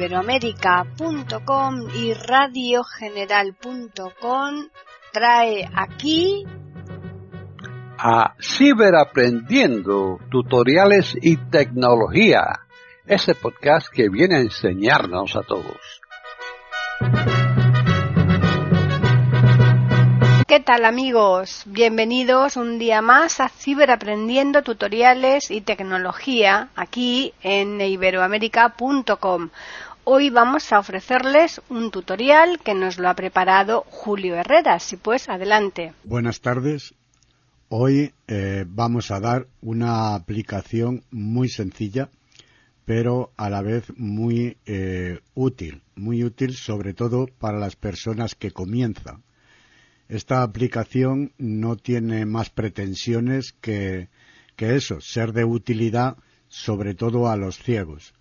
iberoamérica.com y radiogeneral.com trae aquí a Ciberaprendiendo, tutoriales y tecnología, ese podcast que viene a enseñarnos a todos. ¿Qué tal amigos? Bienvenidos un día más a Ciberaprendiendo Tutoriales y Tecnología aquí en iberoamérica.com. Hoy vamos a ofrecerles un tutorial que nos lo ha preparado Julio Herrera. Si pues, adelante. Buenas tardes. Hoy eh, vamos a dar una aplicación muy sencilla, pero a la vez muy eh, útil. Muy útil sobre todo para las personas que comienzan esta aplicación no tiene más pretensiones que, eso, ser de utilidad sobre todo a los ciegos.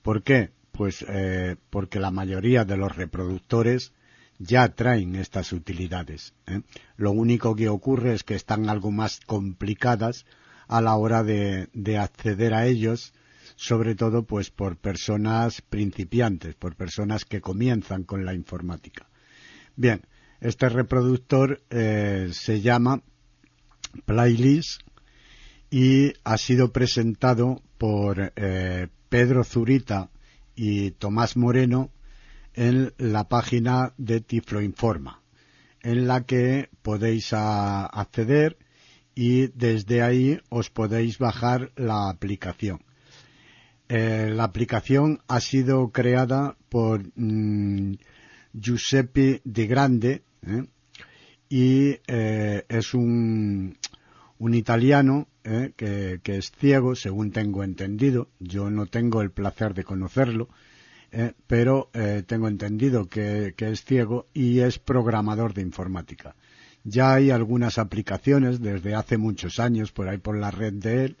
¿Por qué? Pues eh, porque la mayoría de los reproductores ya traen estas utilidades. ¿eh? Lo único que ocurre es que están algo más complicadas a la hora de, de, acceder a ellos, sobre todo pues por personas principiantes, por personas que comienzan con la informática. Bien, este reproductor eh, se llama Playlist y ha sido presentado por Pedro Zurita y Tomás Moreno en la página de Tiflo Informa, en la que podéis acceder y desde ahí os podéis bajar la aplicación. Eh, la aplicación ha sido creada por mm, Giuseppe De Grande ¿eh? y eh, es un, un italiano ¿eh? que, que, es ciego, según tengo entendido. Yo no tengo el placer de conocerlo, pero tengo entendido que, que, es ciego y es programador de informática. Ya hay algunas aplicaciones desde hace muchos años por ahí por la red de él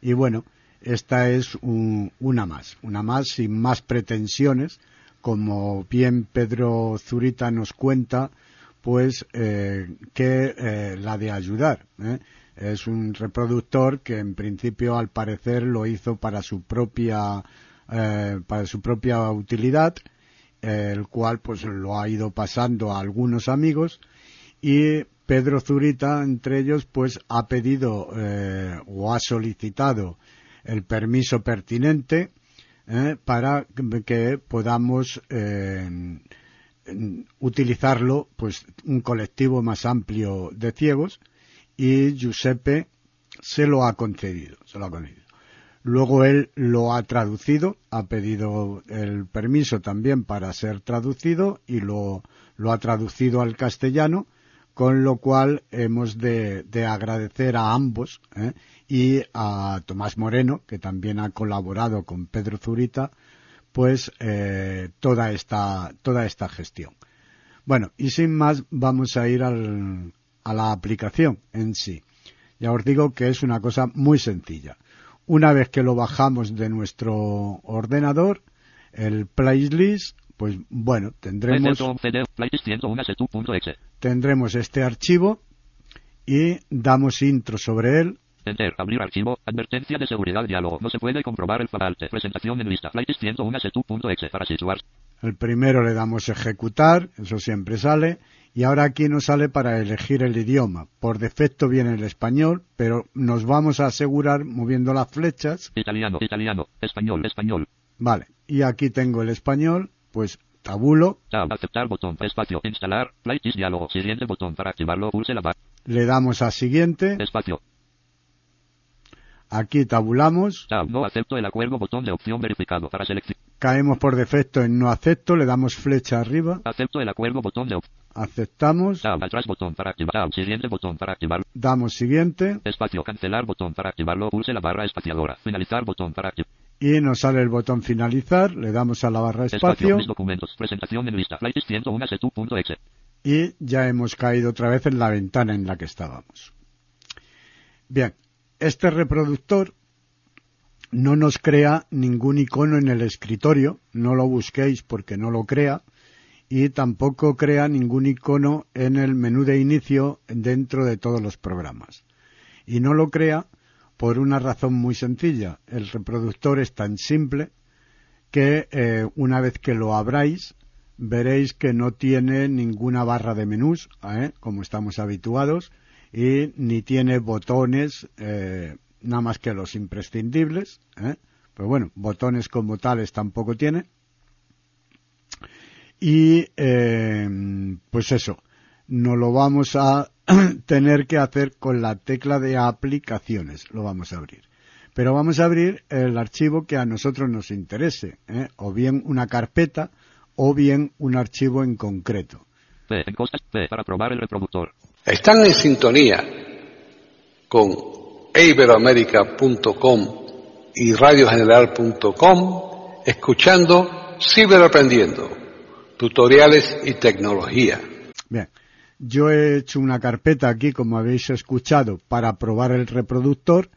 y bueno, esta es un, una más, una más sin más pretensiones como bien Pedro Zurita nos cuenta, pues eh, que eh, la de ayudar. ¿eh? Es un reproductor que en principio al parecer lo hizo para su propia para su propia utilidad, el cual pues lo ha ido pasando a algunos amigos y Pedro Zurita entre ellos pues ha pedido o ha solicitado el permiso pertinente ¿eh? para que podamos eh, utilizarlo pues un colectivo más amplio de ciegos y Giuseppe se lo ha concedido, se lo ha concedido. Luego él lo ha traducido, ha pedido el permiso también para ser traducido y lo, lo ha traducido al castellano con lo cual hemos de, agradecer a ambos ¿eh? y a Tomás Moreno, que también ha colaborado con Pedro Zurita, pues eh, toda esta toda esta gestión. Bueno, y sin más vamos a ir al, a la aplicación en sí. Ya os digo que es una cosa muy sencilla. Una vez que lo bajamos de nuestro ordenador, el playlist pues bueno, tendremos, tendremos este archivo y damos intro sobre él. Enter, abrir archivo, advertencia de seguridad, diálogo. No se puede comprobar el falte. Presentación en lista. Flight 101 para situar. El primero le damos ejecutar, eso siempre sale. Y ahora aquí nos sale para elegir el idioma. Por defecto viene el español, pero nos vamos a asegurar moviendo las flechas. Italiano, italiano, español, español. Vale, y aquí tengo el español pues tabulo. aceptar botón, espacio, instalar, playlist diálogo, siguiente botón para activarlo, pulse la barra. Le damos a siguiente. Espacio. Aquí tabulamos. no acepto el acuerdo, botón de opción verificado para seleccionar. Caemos por defecto en no acepto, le damos flecha arriba. Acepto el acuerdo, botón de opción. Aceptamos. atrás botón para activar. siguiente botón para activar. Damos siguiente. Espacio, cancelar botón para activarlo, pulse la barra espaciadora. Finalizar botón para activar y nos sale el botón finalizar, le damos a la barra espacio. documentos, presentación en lista, y ya hemos caído otra vez en la ventana en la que estábamos. Bien, este reproductor no nos crea ningún icono en el escritorio, no lo busquéis porque no lo crea, y tampoco crea ningún icono en el menú de inicio dentro de todos los programas. Y no lo crea por una razón muy sencilla. El reproductor es tan simple que eh, una vez que lo abráis veréis que no tiene ninguna barra de menús, ¿eh? como estamos habituados, y ni tiene botones, eh, nada más que los imprescindibles. ¿eh? Pero bueno, botones como tales tampoco tiene. Y pues eso, no lo vamos a tener que hacer con la tecla de aplicaciones, lo vamos a abrir. Pero vamos a abrir el archivo que a nosotros nos interese, o bien una carpeta, o bien un archivo en concreto. Para probar el reproductor. Están en sintonía con iberoamerica.com y radiogeneral.com escuchando Ciberaprendiendo, tutoriales y tecnología. Bien, yo he hecho una carpeta aquí, como habéis escuchado, para probar el reproductor,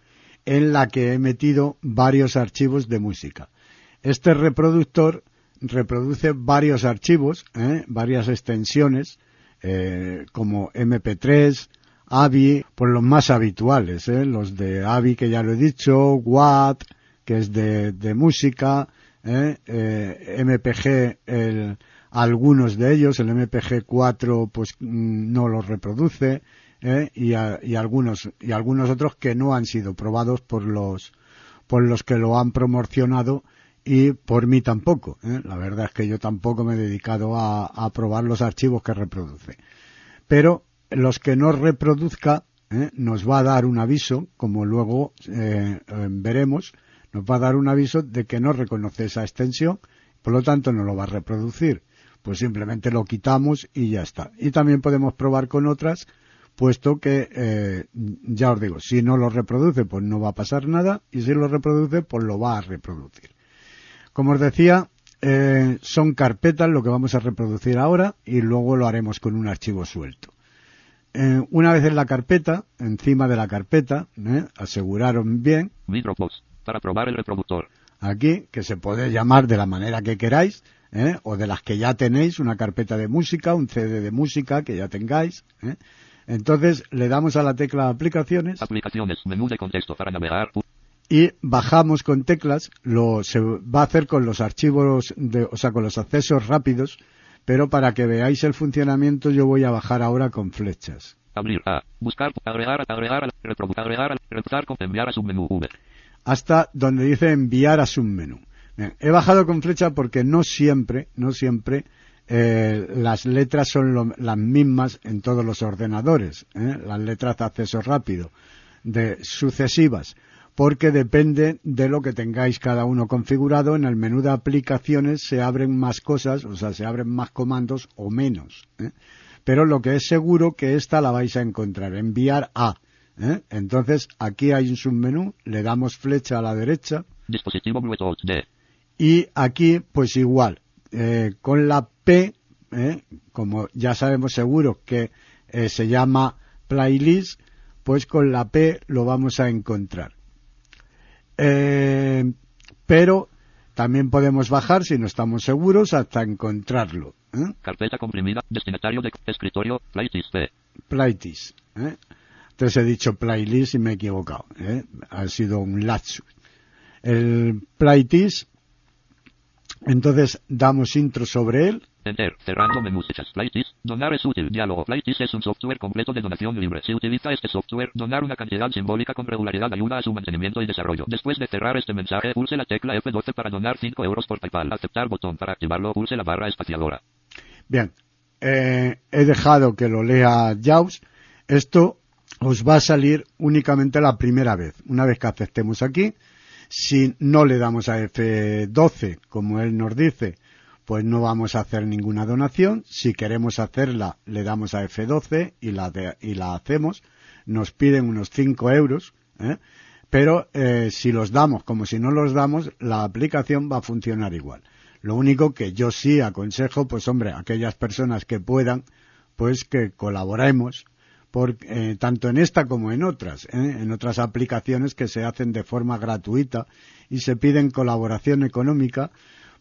en la que he metido varios archivos de música. Este reproductor reproduce varios archivos, ¿eh? varias extensiones, eh, como MP3, AVI, por los más habituales, ¿eh? los de AVI que ya lo he dicho, WAT, que es de, música, MPG, algunos de ellos, el MPG 4 pues mm, no los reproduce, y, y, algunos, y algunos otros que no han sido probados por los, por los que lo han promocionado y por mí tampoco. ¿eh? La verdad es que yo tampoco me he dedicado a, probar los archivos que reproduce. Pero los que no reproduzca ¿eh? nos va a dar un aviso, como luego eh, veremos, nos va a dar un aviso de que no reconoce esa extensión, por lo tanto no lo va a reproducir. Pues simplemente lo quitamos y ya está. Y también podemos probar con otras, puesto que, ya os digo, si no lo reproduce, pues no va a pasar nada, y si lo reproduce, pues lo va a reproducir. Como os decía, eh, son carpetas lo que vamos a reproducir ahora y luego lo haremos con un archivo suelto. Eh, una vez en la carpeta, encima de la carpeta, eh, aseguraron bien. para probar el reproductor. Aquí, que se puede llamar de la manera que queráis, o de las que ya tenéis, una carpeta de música, un CD de música que ya tengáis. Entonces le damos a la tecla aplicaciones. Aplicaciones, menú de contexto para navegar y bajamos con teclas, lo se va a hacer con los archivos, de, o sea, con los accesos rápidos, pero para que veáis el funcionamiento yo voy a bajar ahora con flechas. Abrir A, buscar, agregar, agregar, agregar, con enviar a submenú V. Hasta donde dice enviar a submenú. Bien, he bajado con flecha porque no siempre, no siempre eh, las letras son las mismas en todos los ordenadores, ¿eh? las letras de acceso rápido, de sucesivas porque depende de lo que tengáis cada uno configurado. En el menú de aplicaciones se abren más cosas, o sea, se abren más comandos o menos. ¿eh? Pero lo que es seguro que esta la vais a encontrar, enviar a. ¿eh? Entonces, aquí hay un submenú, le damos flecha a la derecha. Dispositivo Bluetooth D. Y aquí, pues igual, eh, con la P, como ya sabemos seguro que se llama playlist, pues con la P lo vamos a encontrar. Eh, pero también podemos bajar, si no estamos seguros, hasta encontrarlo. ¿eh? Carpeta comprimida, destinatario de escritorio, playlist. Playlist. ¿eh? Entonces he dicho playlist y me he equivocado. ¿eh? Ha sido un lapsus. El playlist, entonces damos intro sobre él Enter. Cerrando menú Playlist. Donar es útil. Diálogo. Playlist es un software completo de donación libre. Si utiliza este software, donar una cantidad simbólica con regularidad ayuda a su mantenimiento y desarrollo. Después de cerrar este mensaje, pulse la tecla F12 para donar 5 euros por PayPal. Aceptar botón para activarlo. Pulse la barra espaciadora. Bien. Eh, he dejado que lo lea Jaws. Esto os va a salir únicamente la primera vez. Una vez que aceptemos aquí, si no le damos a F12, como él nos dice, pues no vamos a hacer ninguna donación. Si queremos hacerla, le damos a F12 y la, y la hacemos. Nos piden unos 5 euros, ¿eh? pero eh, si los damos como si no los damos, la aplicación va a funcionar igual. Lo único que yo sí aconsejo, pues hombre, aquellas personas que puedan, pues que colaboremos, por, eh, tanto en esta como en otras, en otras aplicaciones que se hacen de forma gratuita y se piden colaboración económica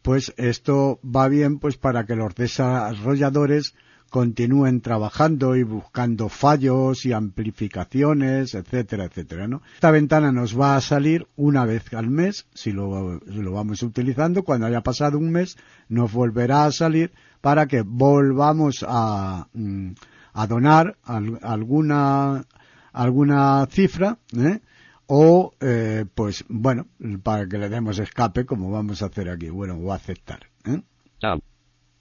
pues esto va bien pues para que los desarrolladores continúen trabajando y buscando fallos y amplificaciones, etcétera, etcétera, ¿no? Esta ventana nos va a salir una vez al mes, si lo, lo vamos utilizando, cuando haya pasado un mes nos volverá a salir para que volvamos a, mm, a donar alguna, alguna cifra, ¿eh? o eh, pues bueno para que le demos escape como vamos a hacer aquí bueno o aceptar ¿eh?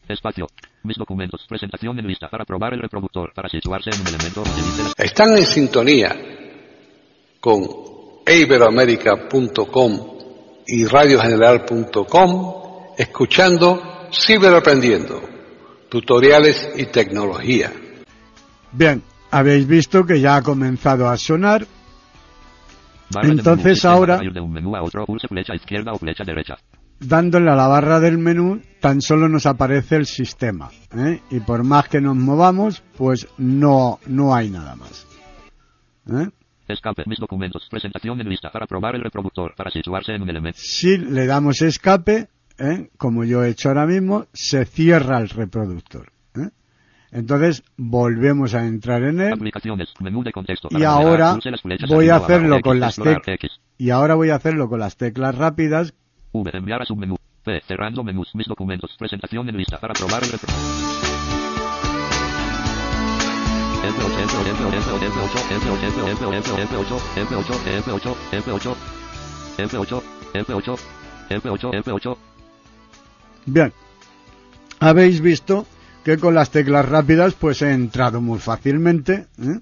espacio. Mis documentos. Presentación en lista. Para probar el reproductor. Para situarse en un elemento están en sintonía con iberoamerica.com y radiogeneral.com escuchando ciberaprendiendo tutoriales y tecnología bien habéis visto que ya ha comenzado a sonar entonces ahora, dándole a la barra del menú, tan solo nos aparece el sistema. ¿eh? Y por más que nos movamos, pues no, no hay nada más. ¿eh? Escape, mis documentos, presentación en lista para probar el reproductor, para situarse en un elemento. Si le damos escape, ¿eh? como yo he hecho ahora mismo, se cierra el reproductor. Entonces volvemos a entrar en él. y ahora voy a hacerlo con las teclas. Y ahora voy a hacerlo con las teclas rápidas. V, enviar a submenú. P, cerrando menús, mis documentos, presentación en lista para probar el Bien. Habéis visto que con las teclas rápidas pues he entrado muy fácilmente. ¿eh?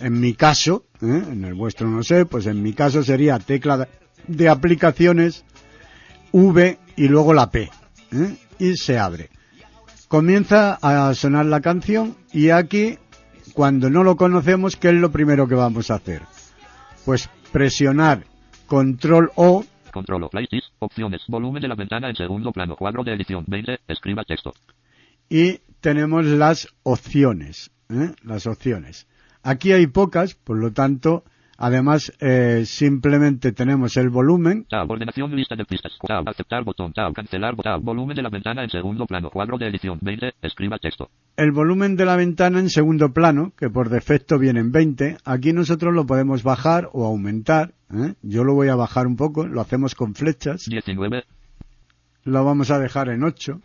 En mi caso, ¿eh? en el vuestro no sé, pues en mi caso sería tecla de aplicaciones V y luego la P. ¿eh? Y se abre. Comienza a sonar la canción y aquí, cuando no lo conocemos, ¿qué es lo primero que vamos a hacer? Pues presionar Control O. Control O, opciones, volumen de la ventana en segundo plano, cuadro de edición 20, escriba texto y tenemos las opciones, ¿eh? las opciones. Aquí hay pocas, por lo tanto, además eh, simplemente tenemos el volumen. Tab, ordenación lista de pistas. Tab, aceptar botón. Tab, cancelar botón. Volumen de la ventana en segundo plano. Cuadro de edición 20. Escriba texto. El volumen de la ventana en segundo plano, que por defecto viene en 20, aquí nosotros lo podemos bajar o aumentar. ¿eh? Yo lo voy a bajar un poco, lo hacemos con flechas. 19. Lo vamos a dejar en 8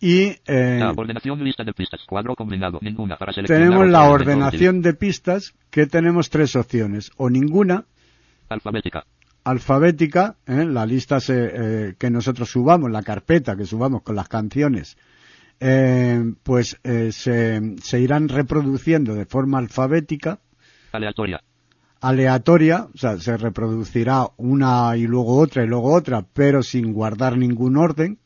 y eh, ordenación lista de pistas, cuadro combinado, ninguna. Para Tenemos la ordenación de pistas que tenemos tres opciones, o ninguna, alfabética, alfabética, ¿eh? la lista se, eh, que nosotros subamos, la carpeta que subamos con las canciones, eh, pues se, se irán reproduciendo de forma alfabética, aleatoria, aleatoria, o sea, se reproducirá una y luego otra y luego otra, pero sin guardar ningún orden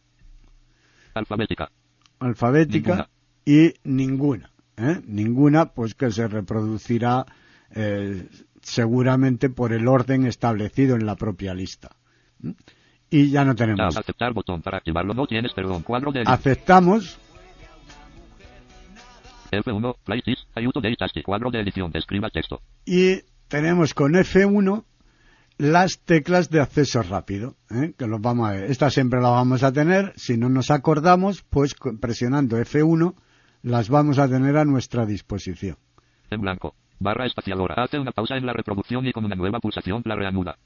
Alfabética. Alfabética y ninguna. ¿eh? Ninguna, pues que se reproducirá eh, seguramente por el orden establecido en la propia lista. ¿Mm? Y ya no tenemos. Aceptar botón para activarlo. No tienes, perdón. Cuadro de. Aceptamos. F1, playlist, ayudo de cuadro de edición, escriba texto. Y tenemos con F1 las teclas de acceso rápido, ¿eh? que los vamos a ver. Estas siempre las vamos a tener. Si no nos acordamos, pues presionando F1 las vamos a tener a nuestra disposición. En blanco. Barra espaciadora. Hace una pausa en la reproducción y con una nueva pulsación la reanuda.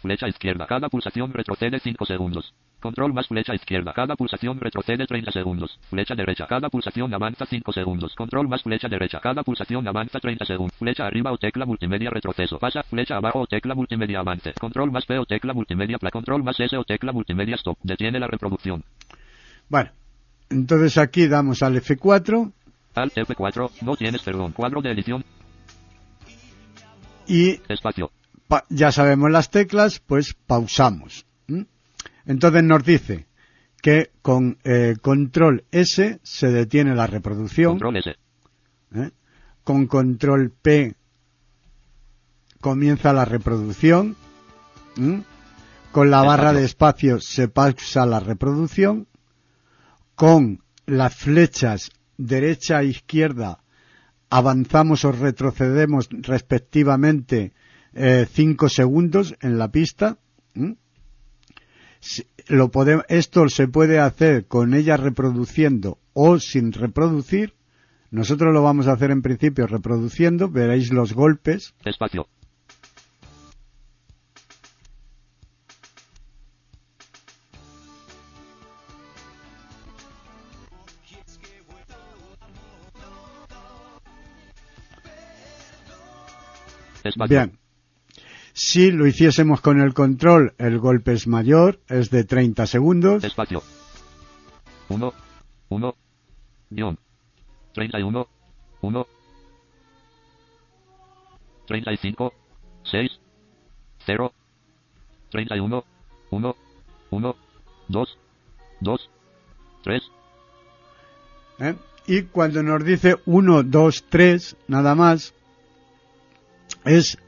Flecha izquierda. Cada pulsación retrocede 5 segundos. Control más flecha izquierda. Cada pulsación retrocede 30 segundos. Flecha derecha. Cada pulsación avanza 5 segundos. Control más flecha derecha. Cada pulsación avanza 30 segundos. Flecha arriba o tecla multimedia retroceso. Pasa. Flecha abajo o tecla multimedia avance. Control más P o tecla multimedia pla. Control más S o tecla multimedia stop. Detiene la reproducción. Bueno. Entonces aquí damos al F4. Al F4. No tienes perdón. Cuadro de edición. Y. Espacio. ya sabemos las teclas, pues pausamos. Entonces nos dice que con eh, control S se detiene la reproducción. Control S. ¿Eh? Con control P comienza la reproducción. Con la barra de espacio se pausa la reproducción. Con las flechas derecha e izquierda avanzamos o retrocedemos respectivamente 5 eh, segundos en la pista. Lo podemos, esto se puede hacer con ella reproduciendo o sin reproducir. Nosotros lo vamos a hacer en principio reproduciendo, veréis los golpes. Espacio. Bien. Si lo hiciésemos con el control, el golpe es mayor, es de 30 segundos. Espacio. 1, 1, guion. 31, 1, 35, 6, 0, 31, 1, 1, 2, 2, 3, ¿eh? Y cuando nos dice 1, 2, 3, nada más, es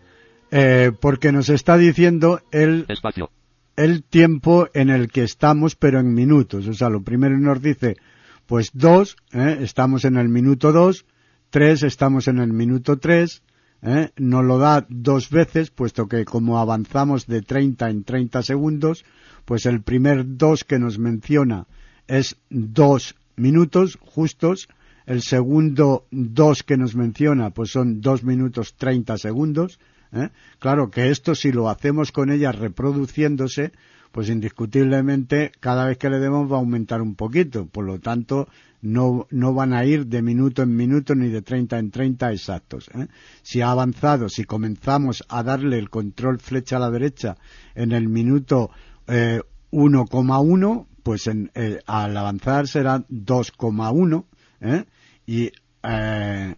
eh, porque nos está diciendo el, espacio. el tiempo en el que estamos, pero en minutos. O sea, lo primero nos dice, pues 2, estamos en el minuto 2, 3, estamos en el minuto 3, ¿eh? nos lo da dos veces, puesto que como avanzamos de 30 en 30 segundos, pues el primer 2 que nos menciona es 2 minutos justos, el segundo 2 que nos menciona pues son 2 minutos 30 segundos, ¿eh? Claro que esto si lo hacemos con ella reproduciéndose, pues indiscutiblemente cada vez que le demos va a aumentar un poquito. Por lo tanto, no, no van a ir de minuto en minuto ni de 30 en 30 exactos. ¿eh? Si ha avanzado, si comenzamos a darle el control flecha a la derecha en el minuto eh, 1,1, pues en, eh, al avanzar será 2,1 ¿eh? y eh,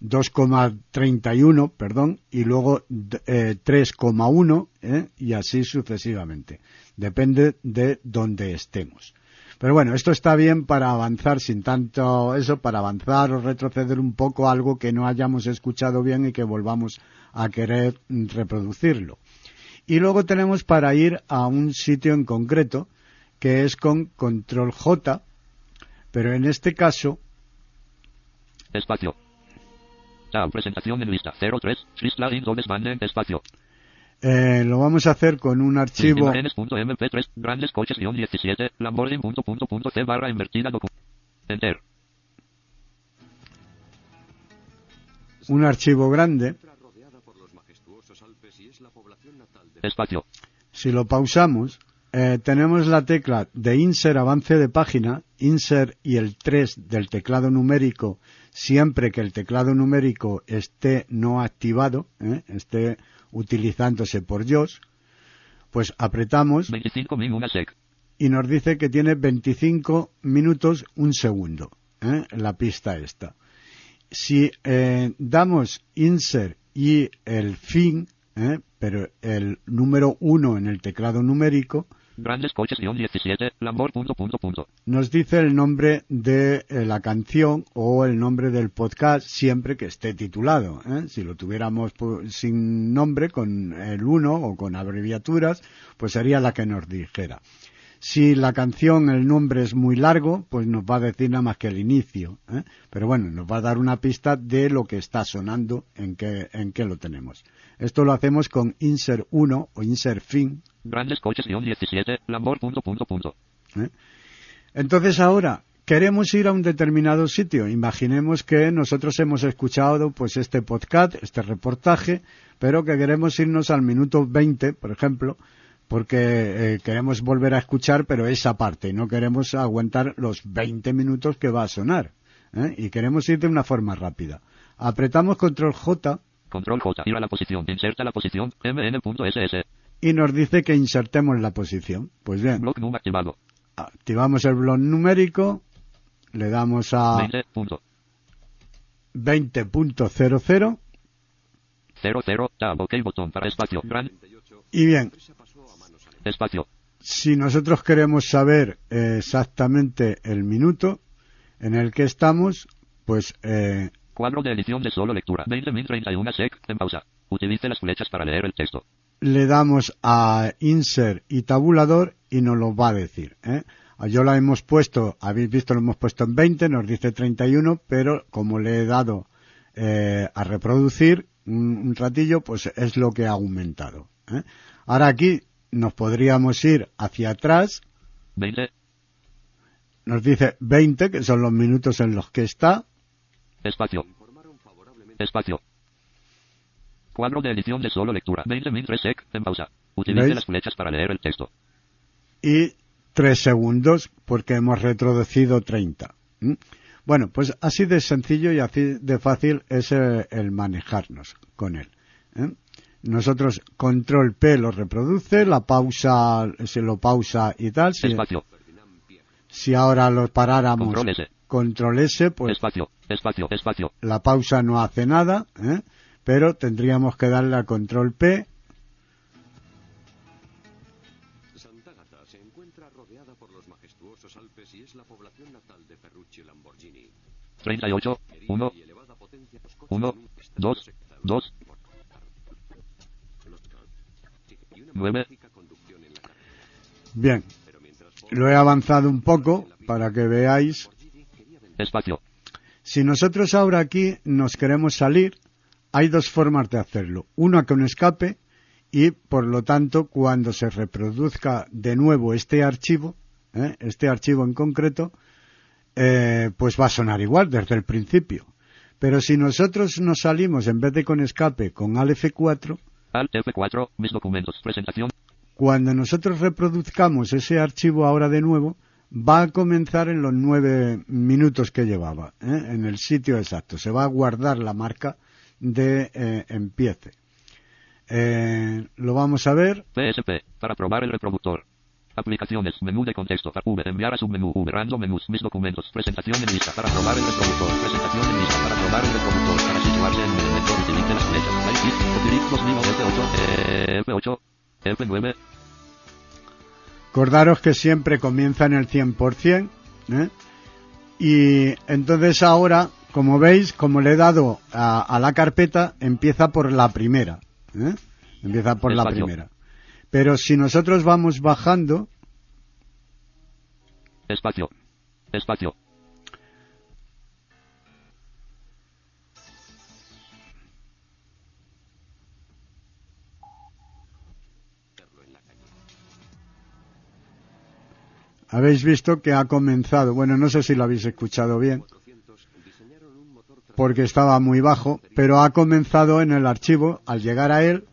2,31, perdón, y luego eh, 3,1 ¿eh? y así sucesivamente. Depende de donde estemos. Pero bueno, esto está bien para avanzar sin tanto eso, para avanzar o retroceder un poco algo que no hayamos escuchado bien y que volvamos a querer reproducirlo. Y luego tenemos para ir a un sitio en concreto, que es con control J, pero en este caso Espacio. Tab, presentación en lista 03, Schlichtlagin dobles banden, espacio. eh, lo vamos a hacer con un archivo, Imágenes.mp3, grandes coches guion 17, Lamborghini punto punto punto C barra invertida. Enter. un archivo grande. Espacio. Si lo pausamos, eh, tenemos la tecla de insert avance de página, insert y el 3 del teclado numérico, siempre que el teclado numérico esté no activado, ¿eh? esté utilizándose por JOS, pues apretamos 25 min una sec. y nos dice que tiene 25 minutos un segundo, ¿eh? la pista esta. Si eh, damos insert y el fin, pero el número 1 en el teclado numérico, Grandes coches guion 17, Lambor nos dice el nombre de eh, la canción o el nombre del podcast siempre que esté titulado. ¿eh? Si lo tuviéramos sin nombre, con el 1 o con abreviaturas, pues sería la que nos dijera. Si la canción, el nombre es muy largo, pues nos va a decir nada más que el inicio. ¿eh? Pero bueno, nos va a dar una pista de lo que está sonando, en qué, en qué lo tenemos. Esto lo hacemos con insert 1 o insert fin, Grandes coches guion 17, Lambor punto punto punto. ¿eh? Entonces ahora queremos ir a un determinado sitio. Imaginemos que nosotros hemos escuchado pues este podcast, este reportaje, pero que queremos irnos al minuto 20, por ejemplo, porque eh, queremos volver a escuchar, pero esa parte, no queremos aguantar los 20 minutos que va a sonar. ¿eh? Y queremos ir de una forma rápida. Apretamos control J Control J. Ir a la posición. Inserta la posición. mn.ss. y nos dice que insertemos la posición. Pues bien, Block num activado. activamos el blog numérico, le damos a 20. Punto. 20.00 00. Tab. OK botón para espacio. Gran. y bien, Espacio. si nosotros queremos saber eh, exactamente el minuto en el que estamos, pues eh, Cuadro de edición de solo lectura. 20.031 sec. En pausa. Utilice las flechas para leer el texto. Le damos a insert y tabulador y nos lo va a decir. ¿eh? Yo la hemos puesto, habéis visto, lo hemos puesto en 20, nos dice 31, pero como le he dado eh, a reproducir un, un ratillo, pues es lo que ha aumentado. ¿eh? Ahora aquí nos podríamos ir hacia atrás. 20. Nos dice 20, que son los minutos en los que está. Espacio. Espacio. Cuadro de edición de solo lectura. 20.003 sec. En pausa. Utilice ¿Veis? las flechas para leer el texto. y 3 segundos porque hemos retrocedido 30. ¿m? Bueno, pues así de sencillo y así de fácil es eh, el manejarnos con él. ¿eh? Nosotros control P lo reproduce, la pausa se lo pausa y tal. Si, Espacio. si ahora lo paráramos Control S. control S, pues Espacio. Espacio. Espacio. la pausa no hace nada, ¿eh? Pero tendríamos que darle a control P Santa Gata se encuentra rodeada por los majestuosos Alpes y es la población natal de Ferrucci Lamborghini. 38. 1. Y elevada potencia los coches 1. nunca están 2. sectados 2. por los y una 9. magnífica conducción en la carretera. Bien, Pero mientras lo he avanzado un poco para que veáis. Espacio. Si nosotros ahora aquí nos queremos salir, hay dos formas de hacerlo. Una con escape y, por lo tanto, cuando se reproduzca de nuevo este archivo, ¿eh? este archivo en concreto, eh, pues va a sonar igual desde el principio. Pero si nosotros nos salimos en vez de con escape con Alt F4, Alt F4. Mis documentos. Presentación. cuando nosotros reproduzcamos ese archivo ahora de nuevo, va a comenzar en los nueve minutos que llevaba, ¿eh? en el sitio exacto. Se va a guardar la marca de eh, empiece. Eh, lo vamos a ver. PSP. Para probar el reproductor. Aplicaciones. Menú de contexto. V. Enviar a submenú. V. Random menús. Mis documentos. Presentación en lista. Para probar el reproductor. Presentación en lista. Para probar el reproductor. Para situarse en el lector. Utilice las flechas. Los niveles F8. eh, F8. F9. Acordaros que siempre comienza en el 100%. ¿eh? Y entonces ahora, como veis, como le he dado a, a la carpeta, empieza por la primera. ¿eh? Empieza por la primera. Pero si nosotros vamos bajando, Espacio. Espacio. habéis visto que ha comenzado. Bueno, no sé si lo habéis escuchado bien, porque estaba muy bajo, pero ha comenzado en el archivo. Al llegar a él,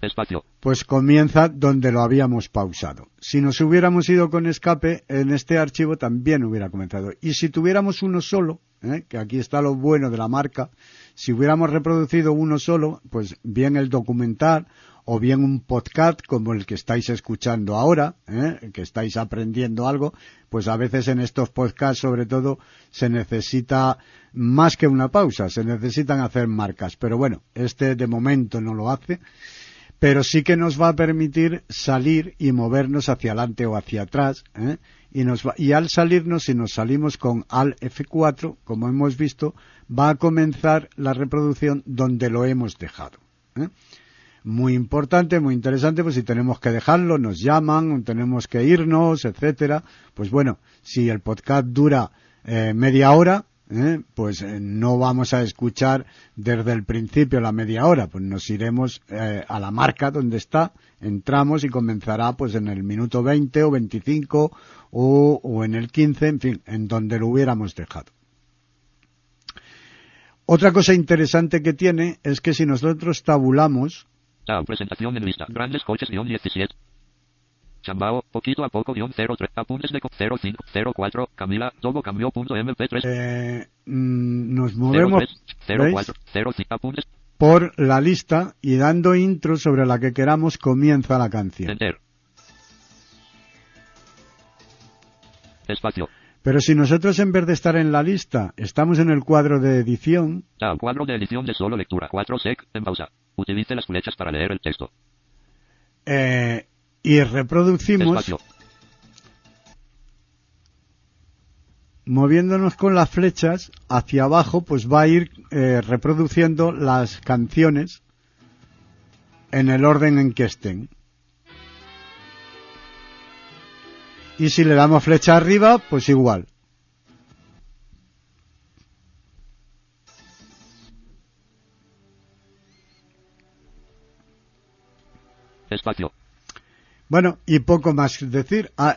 Espacio. pues comienza donde lo habíamos pausado. Si nos hubiéramos ido con escape, en este archivo también hubiera comenzado. Y si tuviéramos uno solo, ¿eh? que aquí está lo bueno de la marca, si hubiéramos reproducido uno solo, pues bien el documental o bien un podcast como el que estáis escuchando ahora, ¿eh? que estáis aprendiendo algo, pues a veces en estos podcasts sobre todo se necesita más que una pausa, se necesitan hacer marcas. Pero bueno, este de momento no lo hace pero sí que nos va a permitir salir y movernos hacia adelante o hacia atrás. ¿eh? Y, nos va- y al salirnos, si nos salimos con Alt F4, como hemos visto, va a comenzar la reproducción donde lo hemos dejado. ¿eh? Muy importante, muy interesante, pues si tenemos que dejarlo, nos llaman, tenemos que irnos, etcétera. Pues bueno, si el podcast dura eh, media hora, ¿eh? pues eh, no vamos a escuchar desde el principio la media hora, pues nos iremos a la marca donde está, entramos y comenzará pues en el minuto 20 o 25 o, o en el 15, en fin, en donde lo hubiéramos dejado. Otra cosa interesante que tiene es que si nosotros tabulamos, Presentación en lista. Grandes coches guion 17. Chambao. Poquito a poco guion 03. Apuntes de co- 05. 04. Camila. Todo cambió punto MP3. eh, mm, nos movemos 03. ¿veis? 04. 05. Apuntes. por la lista y dando intro sobre la que queramos comienza la canción. Enter. Espacio. Pero si nosotros en vez de estar en la lista estamos en el cuadro de edición, Tab. Cuadro de edición de solo lectura. 4 sec. En pausa. Utilice las flechas para leer el texto. eh, y reproducimos Espacio. moviéndonos con las flechas hacia abajo, pues va a ir eh, reproduciendo las canciones en el orden en que estén. Y si le damos flecha arriba, pues igual. Bueno, y poco más decir. Ah,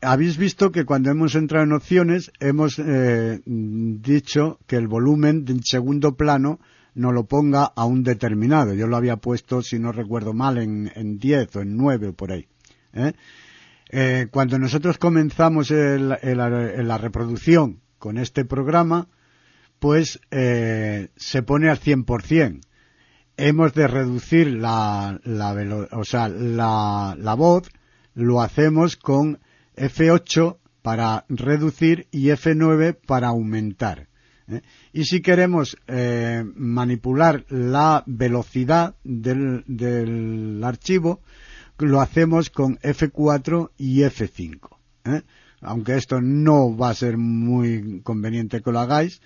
habéis visto que cuando hemos entrado en opciones hemos eh, dicho que el volumen del segundo plano no lo ponga a un determinado. Yo lo había puesto, si no recuerdo mal, en, en 10 o en 9 o por ahí. ¿eh? Eh, cuando nosotros comenzamos el- la reproducción con este programa, pues eh, se pone al 100%. Hemos de reducir la, la, o sea, la, la voz, lo hacemos con F8 para reducir y F9 para aumentar. ¿eh? Y si queremos eh, manipular la velocidad del, del archivo, lo hacemos con F4 y F5. ¿eh? Aunque esto no va a ser muy conveniente que lo hagáis,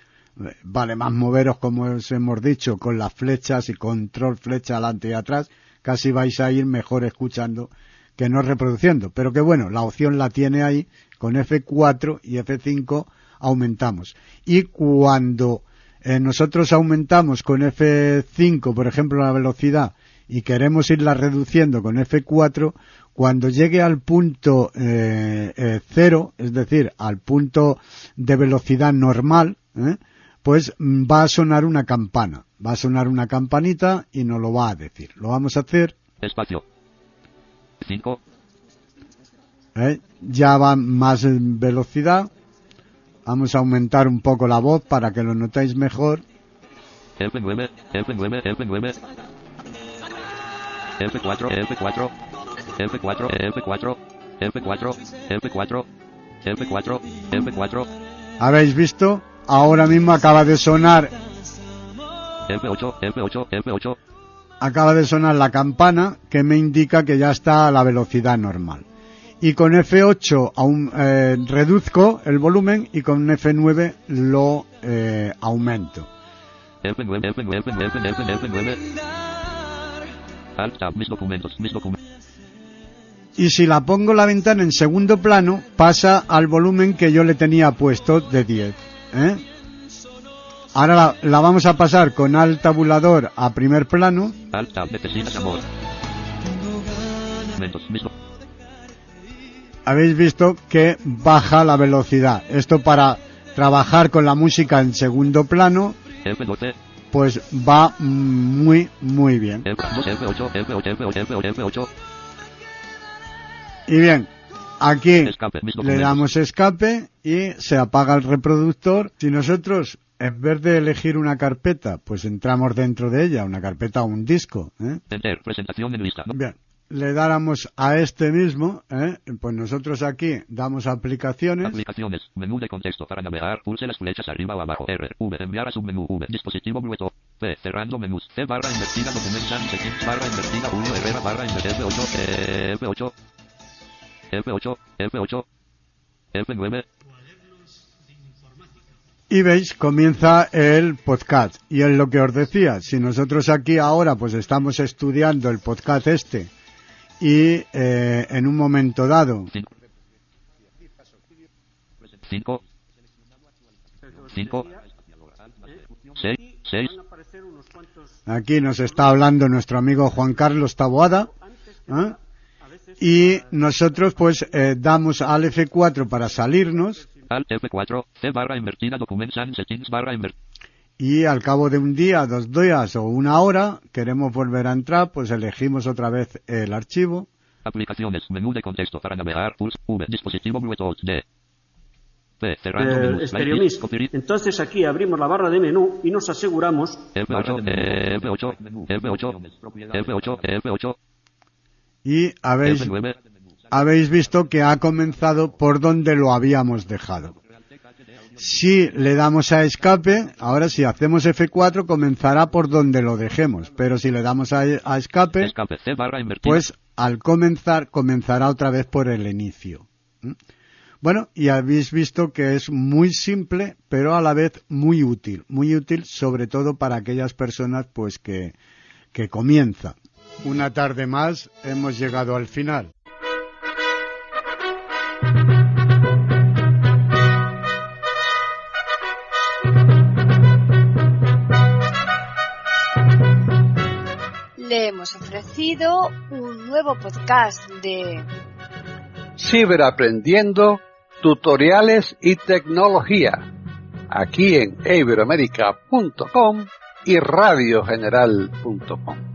vale más moveros, como os hemos dicho, con las flechas y control flecha adelante y atrás, casi vais a ir mejor escuchando que no reproduciendo. Pero que bueno, la opción la tiene ahí, con F4 y F5 aumentamos. Y cuando eh, nosotros aumentamos con F5, por ejemplo, la velocidad, y queremos irla reduciendo con F4, cuando llegue al punto eh, eh, cero, es decir, al punto de velocidad normal, ¿eh? pues mm, va a sonar una campana. Va a sonar una campanita y nos lo va a decir. Lo vamos a hacer. Espacio. ¿Eh? Ya va más en velocidad. Vamos a aumentar un poco la voz para que lo notéis mejor. ¿Habéis visto? Ahora mismo acaba de sonar, F8. F8. F8. acaba de sonar la campana que me indica que ya está a la velocidad normal. Y con F8 aún, eh, reduzco el volumen y con F9 lo eh, aumento. F9. F9. F9. F9. F9. Alt. Mis documentos. Mis documentos. Y si la pongo la ventana en segundo plano, pasa al volumen que yo le tenía puesto de 10. ¿Eh? Ahora la, la vamos a pasar con alt tabulador a primer plano. Necesitas amor. Habéis visto que baja la velocidad. Esto para trabajar con la música en segundo plano, F12. pues va muy, muy bien. F2. F8. F8. F8. F8. F8. Y bien, aquí Escape. Le damos escape y se apaga el reproductor. Si nosotros, en vez de elegir una carpeta, pues entramos dentro de ella, una carpeta o un disco, ¿eh? Enter. Presentación en lista. Bien, le dáramos a este mismo, ¿eh? pues nosotros aquí damos aplicaciones, Aplicaciones. Menú de contexto. Para navegar, pulse las flechas arriba o abajo. R. V. Enviar a submenú. V. Dispositivo Bluetooth. P. Cerrando menús. C barra invertida. Document barra invertida. Julio Herrera barra invertida. F8. eh, F8. F8. F8. F9. y veis, comienza el podcast. Y es lo que os decía, si nosotros aquí ahora pues estamos estudiando el podcast este y eh, en un momento dado 5. 5. 6. 6. Aquí nos está hablando nuestro amigo Juan Carlos Taboada. ¿eh? Y nosotros pues eh, damos al F4 para salirnos Alt F4. C barra invertida. Document and settings barra invertida. y al cabo de un día, dos días o una hora queremos volver a entrar, pues elegimos otra vez el archivo. Aplicaciones. Menú de contexto. Para navegar, pulse. V. Dispositivo Bluetooth. D. P. Cerrando eh, menús. Stereo Light, Mix. copyright. Entonces aquí abrimos la barra de menú y nos aseguramos F8, eh, F8, F8, F8, F8, Y habéis, F9, habéis visto que ha comenzado por donde lo habíamos dejado. Si le damos a escape, ahora si hacemos F4 comenzará por donde lo dejemos, pero si le damos a, a escape, escape C barra invertida. pues al comenzar comenzará otra vez por el inicio. ¿Mm? Bueno, y habéis visto que es muy simple, pero a la vez muy útil, muy útil sobre todo para aquellas personas pues que, que comienzan. Una tarde más hemos llegado al final. le hemos ofrecido un nuevo podcast de Ciberaprendiendo, tutoriales y tecnología, aquí en iberoamerica.com y radiogeneral.com.